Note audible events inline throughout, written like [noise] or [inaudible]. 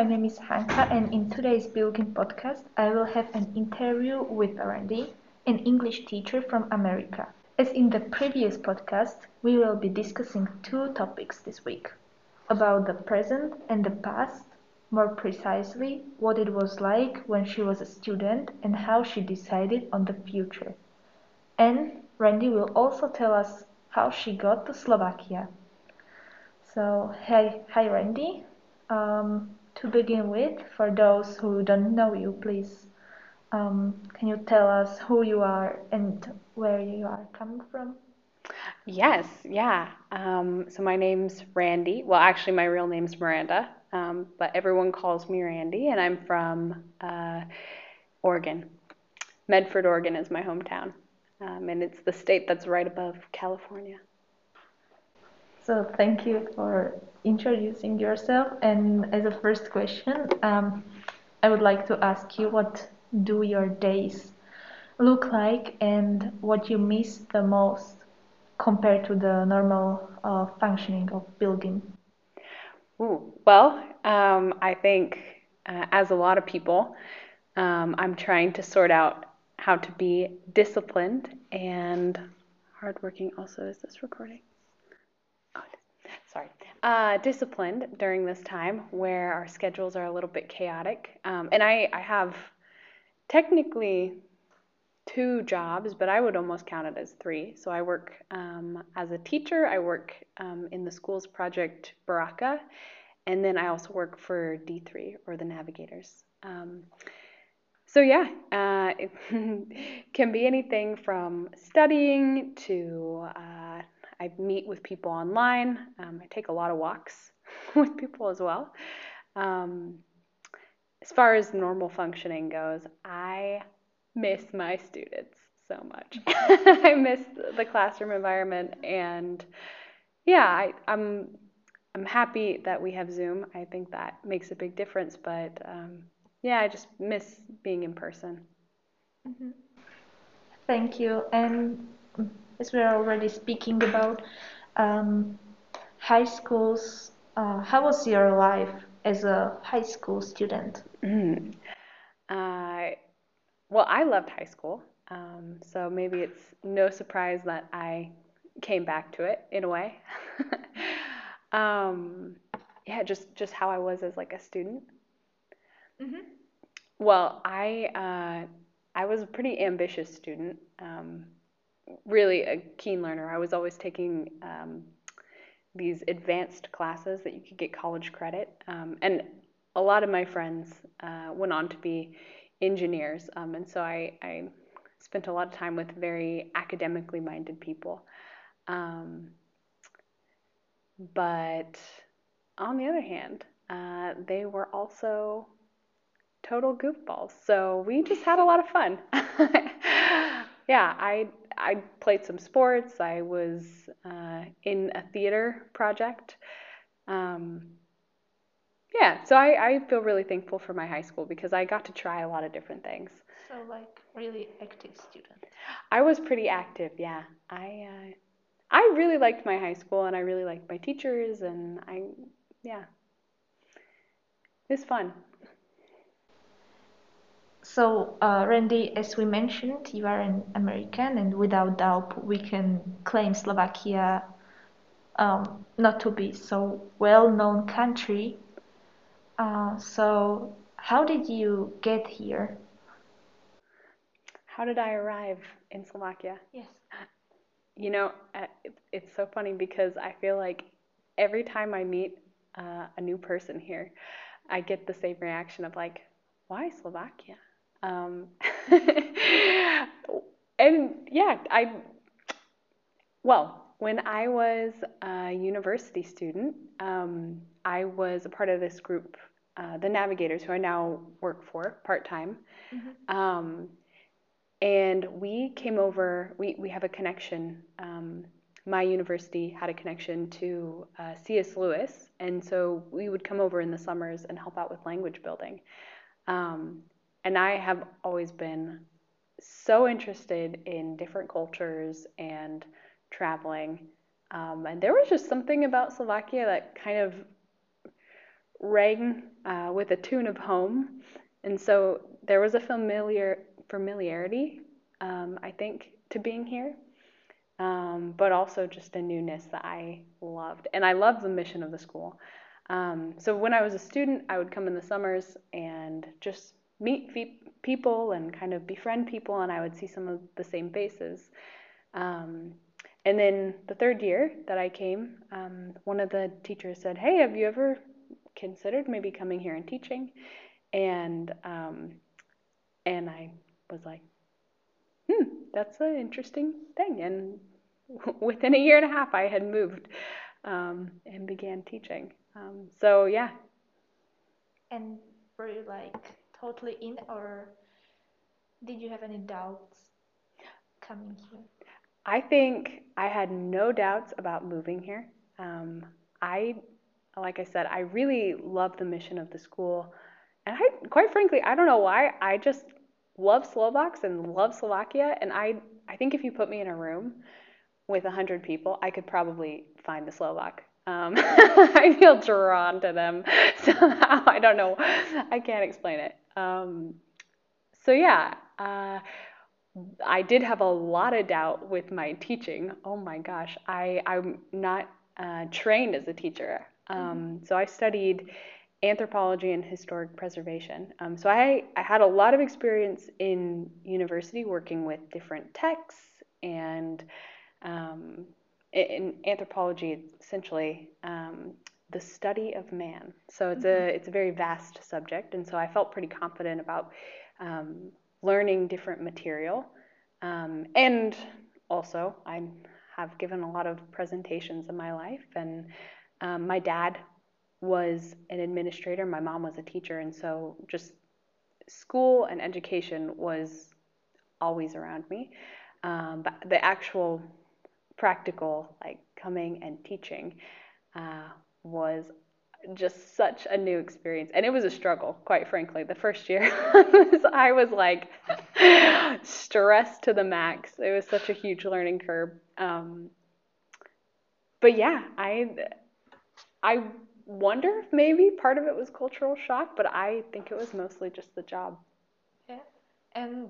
my name is Hanka, and in today's Bilgym podcast, I will have an interview with Randy, an English teacher from America. As in the previous podcast, we will be discussing two topics this week about the present and the past, more precisely, what it was like when she was a student and how she decided on the future. And Randy will also tell us how she got to Slovakia. So, hey, hi Randy. Um, to begin with, for those who don't know you, please, um, can you tell us who you are and where you are coming from? Yes, yeah. Um, so my name's Randy. Well, actually, my real name's Miranda, um, but everyone calls me Randy, and I'm from uh, Oregon. Medford, Oregon is my hometown, um, and it's the state that's right above California. So thank you for introducing yourself. And as a first question, um, I would like to ask you what do your days look like and what you miss the most compared to the normal uh, functioning of Bilgym? Ooh, well, um, I think uh, as a lot of people, um, I'm trying to sort out how to be disciplined and hardworking. Also, is this recording? Sorry, uh, disciplined during this time where our schedules are a little bit chaotic. Um, and I, I have technically two jobs, but I would almost count it as three. So I work um, as a teacher, I work um, in the school's project Baraka, and then I also work for D3 or the Navigators. Um, so yeah, uh, [laughs] it can be anything from studying to uh, I meet with people online. Um, I take a lot of walks [laughs] with people as well. Um, as far as normal functioning goes, I miss my students so much. [laughs] I miss the classroom environment, and yeah, I, am I'm, I'm happy that we have Zoom. I think that makes a big difference. But um, yeah, I just miss being in person. Mm-hmm. Thank you. And as we're already speaking about um, high schools, uh, how was your life as a high school student? Mm. Uh, well, I loved high school, um, so maybe it's no surprise that I came back to it in a way. [laughs] um, yeah, just just how I was as like a student. Mm-hmm. Well, I uh, I was a pretty ambitious student. Um, really a keen learner. I was always taking um, these advanced classes that you could get college credit. Um, and a lot of my friends uh, went on to be engineers. Um, and so I, I, spent a lot of time with very academically minded people. Um, but on the other hand, uh, they were also total goofballs. So we just had a lot of fun. [laughs] yeah, I I played some sports. I was uh, in a theater project. Um, yeah, so I, I feel really thankful for my high school because I got to try a lot of different things. So like really active student. I was pretty active. Yeah, I uh, I really liked my high school and I really liked my teachers and I yeah, it was fun. So, uh, Randy, as we mentioned, you are an American, and without doubt, we can claim Slovakia um, not to be so well-known country. Uh, so, how did you get here? How did I arrive in Slovakia? Yes. You know, it's so funny because I feel like every time I meet uh, a new person here, I get the same reaction of like, why Slovakia? Um, [laughs] and yeah, I, well, when I was a university student, um, I was a part of this group, uh, the Navigators, who I now work for part time. Mm-hmm. Um, and we came over, we, we have a connection. Um, my university had a connection to uh, C.S. Lewis, and so we would come over in the summers and help out with language building. Um, and I have always been so interested in different cultures and traveling. Um, and there was just something about Slovakia that kind of rang uh, with a tune of home, and so there was a familiar familiarity, um, I think, to being here, um, but also just a newness that I loved, and I love the mission of the school. Um, so when I was a student, I would come in the summers and just meet people and kind of befriend people, and I would see some of the same faces. Um, and then the third year that I came, um, one of the teachers said, "Hey, have you ever considered maybe coming here and teaching?" And um, and I was like, "Hmm, that's an interesting thing." And [laughs] within a year and a half, I had moved um, and began teaching. Um, so yeah. And were you like totally in, or did you have any doubts coming here? I think I had no doubts about moving here. Um, I, like I said, I really love the mission of the school. And I, quite frankly, I don't know why. I just love Slovaks and love Slovakia. And I, I think if you put me in a room with 100 people, I could probably find the Slovak. Um, [laughs] I feel drawn to them [laughs] somehow. I don't know. I can't explain it. Um, so, yeah. Uh, I did have a lot of doubt with my teaching. Oh my gosh, I, I'm not uh, trained as a teacher. Um, mm-hmm. So I studied anthropology and historic preservation. Um, so I, I had a lot of experience in university working with different texts and um, in anthropology, essentially um, the study of man. So it's mm-hmm. a it's a very vast subject, and so I felt pretty confident about um, learning different material. Um, and also, I have given a lot of presentations in my life, and um, my dad was an administrator, my mom was a teacher, and so just school and education was always around me. Um, but the actual practical, like coming and teaching, uh, was just such a new experience. And it was a struggle quite frankly. The first year [laughs] i was like stressed to the max. It was such a huge learning curve. Um, but yeah i i wonder if maybe part of it was cultural shock but i think it was mostly just the job. Yeah. And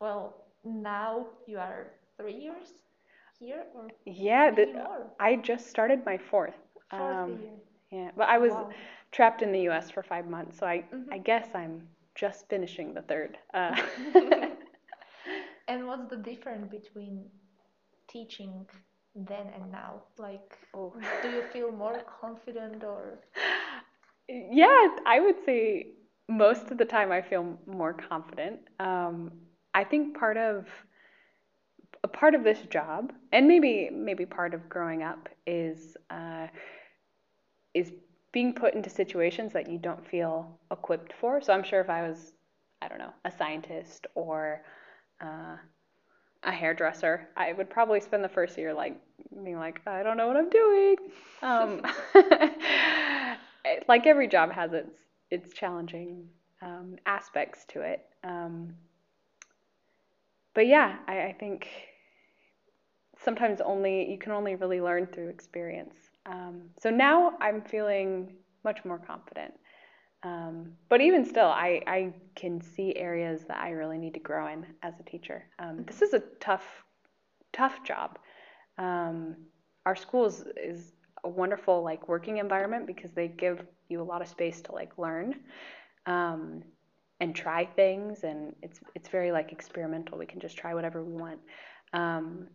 well now you are three years here or yeah the, i just started my fourth um, yeah, but I was wow. trapped in the U.S. for five months, so I mm-hmm. I guess I'm just finishing the third. Uh. [laughs] and what's the difference between teaching then and now? Like, oh. do you [laughs] feel more confident or? Yeah, I would say most of the time I feel more confident. Um, I think part of a part of this job, and maybe maybe part of growing up, is uh, is being put into situations that you don't feel equipped for. So I'm sure if I was, I don't know, a scientist or uh, a hairdresser, I would probably spend the first year like being like, I don't know what I'm doing. Um, [laughs] like every job has its its challenging um, aspects to it. Um, but yeah, I, I think sometimes only you can only really learn through experience. Um, so now I'm feeling much more confident. Um, but even still, I, I can see areas that I really need to grow in as a teacher. Um, this is a tough, tough job. Um, our school is, is a wonderful like working environment because they give you a lot of space to like learn um, and try things, and it's it's very like experimental. We can just try whatever we want. Um,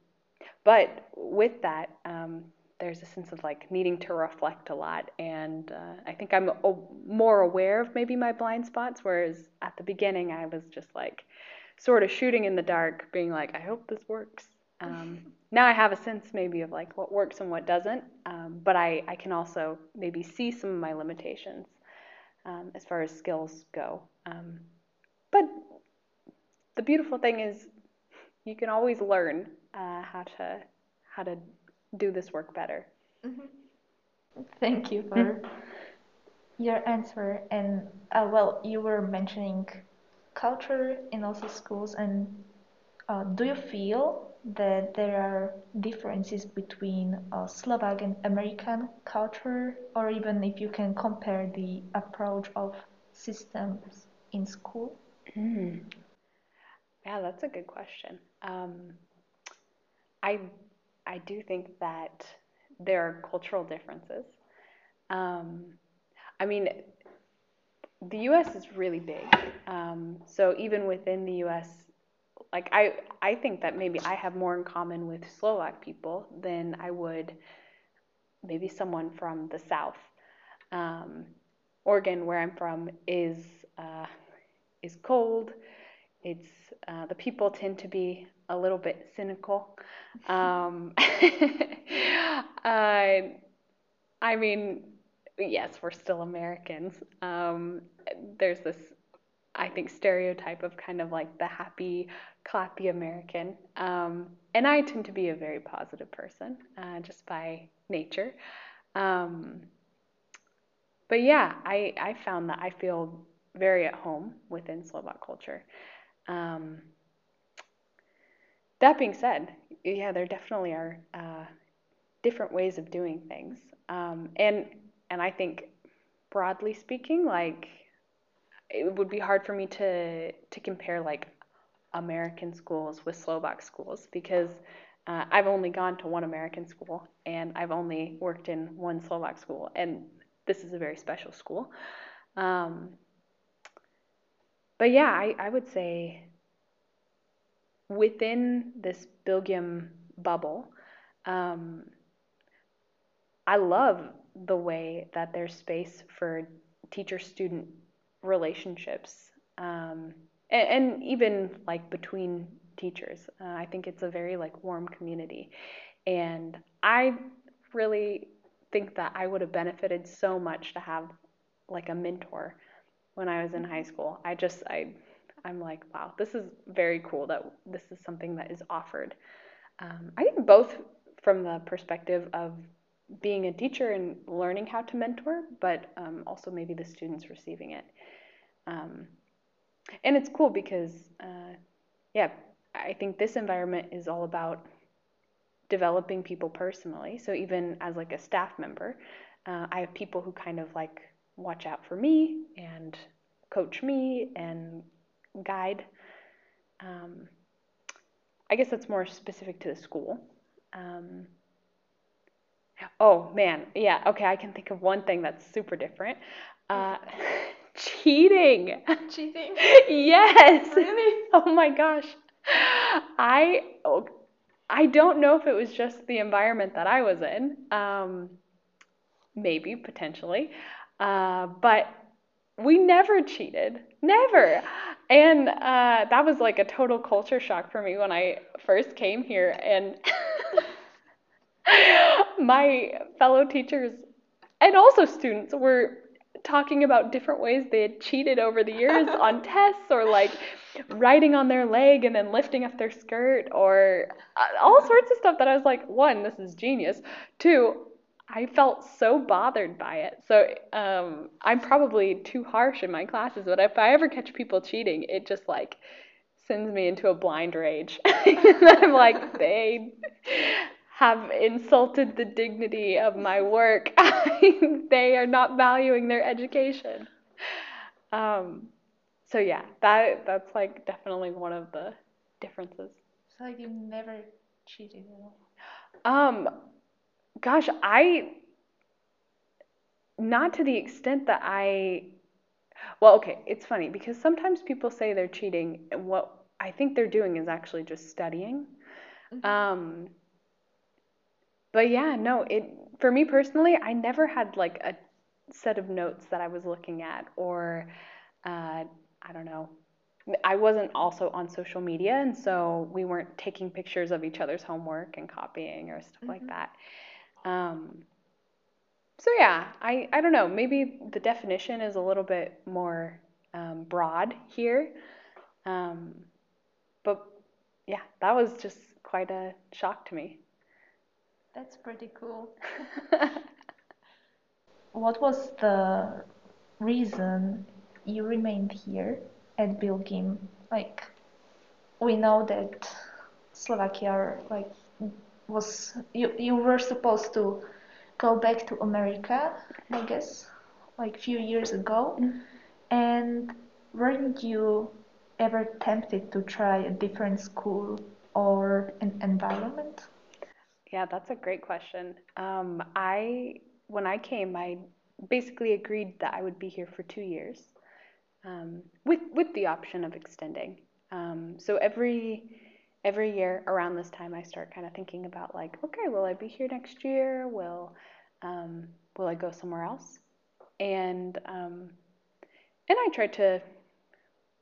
but with that, um, there's a sense of like needing to reflect a lot and uh, i think i'm o- more aware of maybe my blind spots whereas at the beginning i was just like sort of shooting in the dark being like i hope this works um, [laughs] now i have a sense maybe of like what works and what doesn't um, but I, I can also maybe see some of my limitations um, as far as skills go um, but the beautiful thing is you can always learn uh, how to how to do this work better. Mm-hmm. Thank you for your answer. And uh, well, you were mentioning culture in also schools, and Uh, do you feel that there are differences between uh, Slovak and American culture, or even if you can compare the approach of systems in school? Mm. Yeah, that's a good question. Um, I I do think that there are cultural differences. Um, I mean, the U.S. is really big, um, so even within the U.S., like I I think that maybe I have more in common with Slovak people than I would maybe someone from the South. Um, Oregon, where I'm from, is uh, is cold. It's uh, the people tend to be a little bit cynical. Um, [laughs] uh, I mean, yes, we're still Americans. Um, there's this, I think, stereotype of kind of like the happy, clappy American. Um, and I tend to be a very positive person uh, just by nature. Um, but yeah, I, I found that I feel very at home within Slovak culture. Um, that being said, yeah, there definitely are uh, different ways of doing things, um, and and I think broadly speaking, like it would be hard for me to to compare like American schools with Slovak schools because uh, I've only gone to one American school and I've only worked in one Slovak school, and this is a very special school. Um, but yeah, I, I would say within this Bilgym bubble, um, I love the way that there's space for teacher student relationships um, and, and, even like between teachers. Uh, I think it's a very like warm community. And I really think that I would have benefited so much to have like a mentor when I was in high school. I just I I'm like, wow, this is very cool that this is something that is offered. Um, I think both from the perspective of being a teacher and learning how to mentor, but um, also maybe the students receiving it. Um, and it's cool because, uh, yeah, I think this environment is all about developing people personally. So even as like a staff member, uh, I have people who kind of like watch out for me and coach me and guide. Um, I guess that's more specific to the school. Um, oh man, yeah, okay, I can think of one thing that's super different. Uh, [laughs] cheating. Cheating? [laughs] yes. Really? [laughs] Oh my gosh. I oh, I don't know if it was just the environment that I was in. Um, maybe potentially, uh, but we never cheated, never. And uh, that was like a total culture shock for me when I first came here. And [laughs] my fellow teachers and also students were talking about different ways they had cheated over the years [laughs] on tests or like writing on their leg and then lifting up their skirt or uh, all sorts of stuff that I was like, one, this is genius. Two, I felt so bothered by it. So um, I'm probably too harsh in my classes, but if I ever catch people cheating, it just like sends me into a blind rage. [laughs] I'm like, they have insulted the dignity of my work. [laughs] they are not valuing their education. Um, so yeah, that that's like definitely one of the differences. So like you never cheated at all. Um, gosh, I not to the extent that I well, okay, it's funny because sometimes people say they're cheating and what I think they're doing is actually just studying. Mm-hmm. Um but yeah, no, it for me personally, I never had like a set of notes that I was looking at or uh I don't know, I wasn't also on social media, and so we weren't taking pictures of each other's homework and copying or stuff mm-hmm. like that. Um, so yeah, I, I don't know. Maybe the definition is a little bit more um, broad here. Um, but yeah, that was just quite a shock to me. That's pretty cool. [laughs] what was the reason you remained here at Bilgym? Like, we know that Slovakia are like was you you were supposed to go back to America, I guess, like a few years ago. Mm-hmm. And weren't you ever tempted to try a different school or an environment? Yeah, that's a great question. Um, I when I came, I basically agreed that I would be here for two years, um, with with the option of extending. Um, so every every year around this time, I start kind of thinking about like, okay, will I be here next year? Will um, will I go somewhere else? And um, and I try to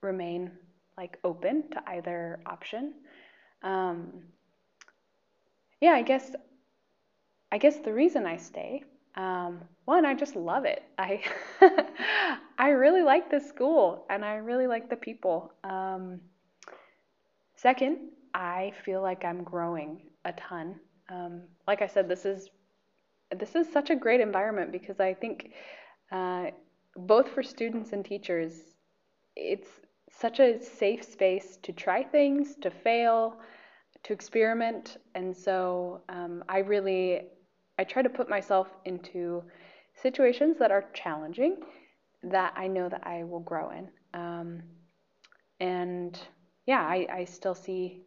remain like open to either option. Um, yeah, I guess I guess the reason I stay, um, one, I just love it. I [laughs] I really like the school and I really like the people. Um, second, I feel like I'm growing a ton. Um, like I said, this is this is such a great environment because I think uh, both for students and teachers, it's such a safe space to try things, to fail, to experiment, and so um, I really I try to put myself into situations that are challenging that I know that I will grow in. Um, and yeah, I, I still see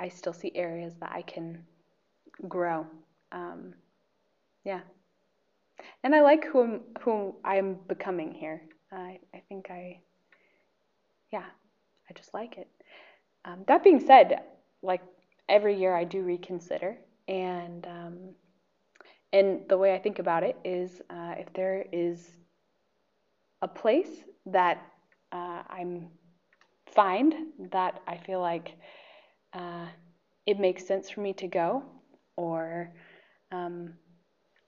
I still see areas that I can grow. Um, yeah, and I like who I'm, who I'm becoming here. I I think I yeah, I just like it. Um, that being said, like every year I do reconsider, and um, and the way I think about it is uh, if there is a place that uh, I'm find that I feel like uh, it makes sense for me to go, or um,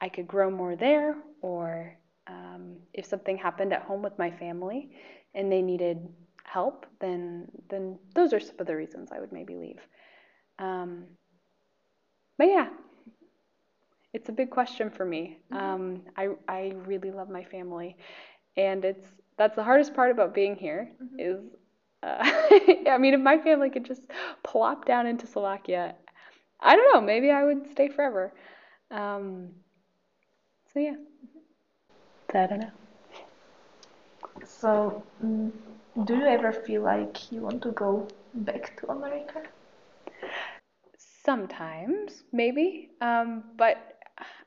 I could grow more there, or um, if something happened at home with my family and they needed help, then then those are some of the reasons I would maybe leave. Um, but yeah, it's a big question for me. Mm-hmm. Um, I I really love my family, and it's that's the hardest part about being here Mhm. is. Uh, [laughs] I mean, if my family could just plop down into Slovakia, I don't know. Maybe I would stay forever. Um, so yeah. So I don't know. So, mm, do you ever feel like you want to go back to America? Sometimes, maybe. Um, but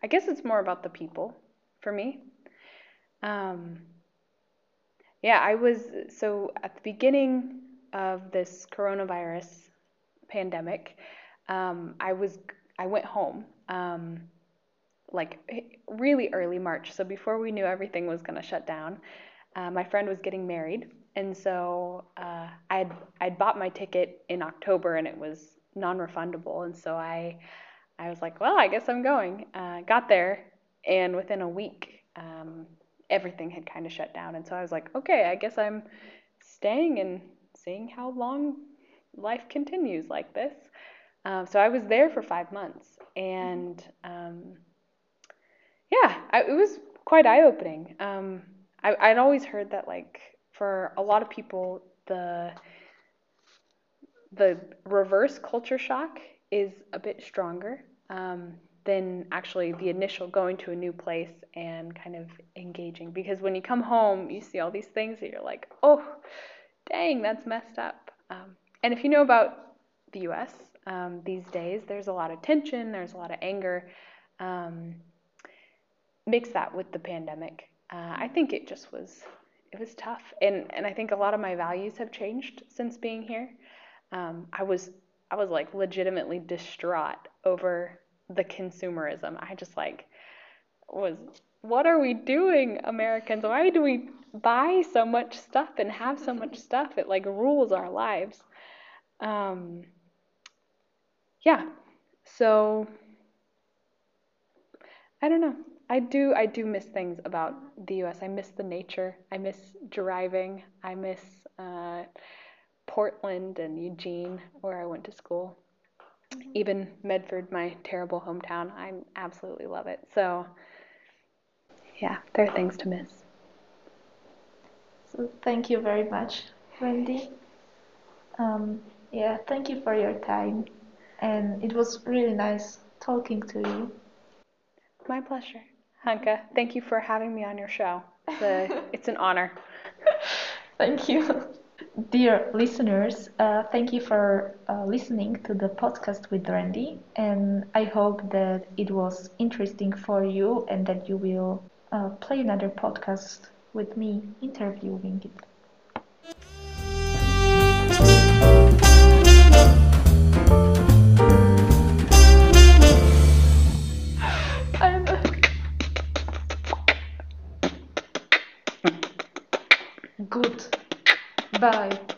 I guess it's more about the people for me. Um, yeah, I was so at the beginning of this coronavirus pandemic, um, I was I went home um, like really early March. So before we knew everything was to shut down, uh, my friend was getting married, and so uh, I'd I'd bought my ticket in October, and it was non-refundable, and so I I was like, well, I guess I'm going. Uh, got there, and within a week, um, everything had kind of shut down, and so I was like, okay, I guess I'm staying and seeing how long life continues like this. Um, so I was there for five months, and um, yeah, I, it was quite eye-opening. Um, I, I'd always heard that like for a lot of people, the the reverse culture shock is a bit stronger um, than actually the initial going to a new place and kind of engaging. Because when you come home, you see all these things that you're like, oh, dang, that's messed up. Um, and if you know about the U.S. Um, these days, there's a lot of tension, there's a lot of anger. Um, mix that with the pandemic. Uh, I think it just was it was tough, and and I think a lot of my values have changed since being here. Um, I was I was like legitimately distraught over the consumerism. I just like was what are we doing, Americans? Why do we buy so much stuff and have so much [laughs] stuff? It like rules our lives. Um, yeah, so I don't know. I do I do miss things about the U.S. I miss the nature. I miss driving. I miss uh, Portland and Eugene, where I went to school. Even Medford, my terrible hometown. I absolutely love it. So, yeah, there are things to miss. So, thank you very much, Wendy. Um, yeah, thank you for your time. And it was really nice talking to you. My pleasure. Hanka, thank you for having me on your show. It's, [laughs] a, it's an honor. Thank you. Dear listeners, uh, thank you for uh, listening to the podcast with Randy, and I hope that it was interesting for you and that you will uh, play another podcast with me interviewing it. I'm good. Bye. no.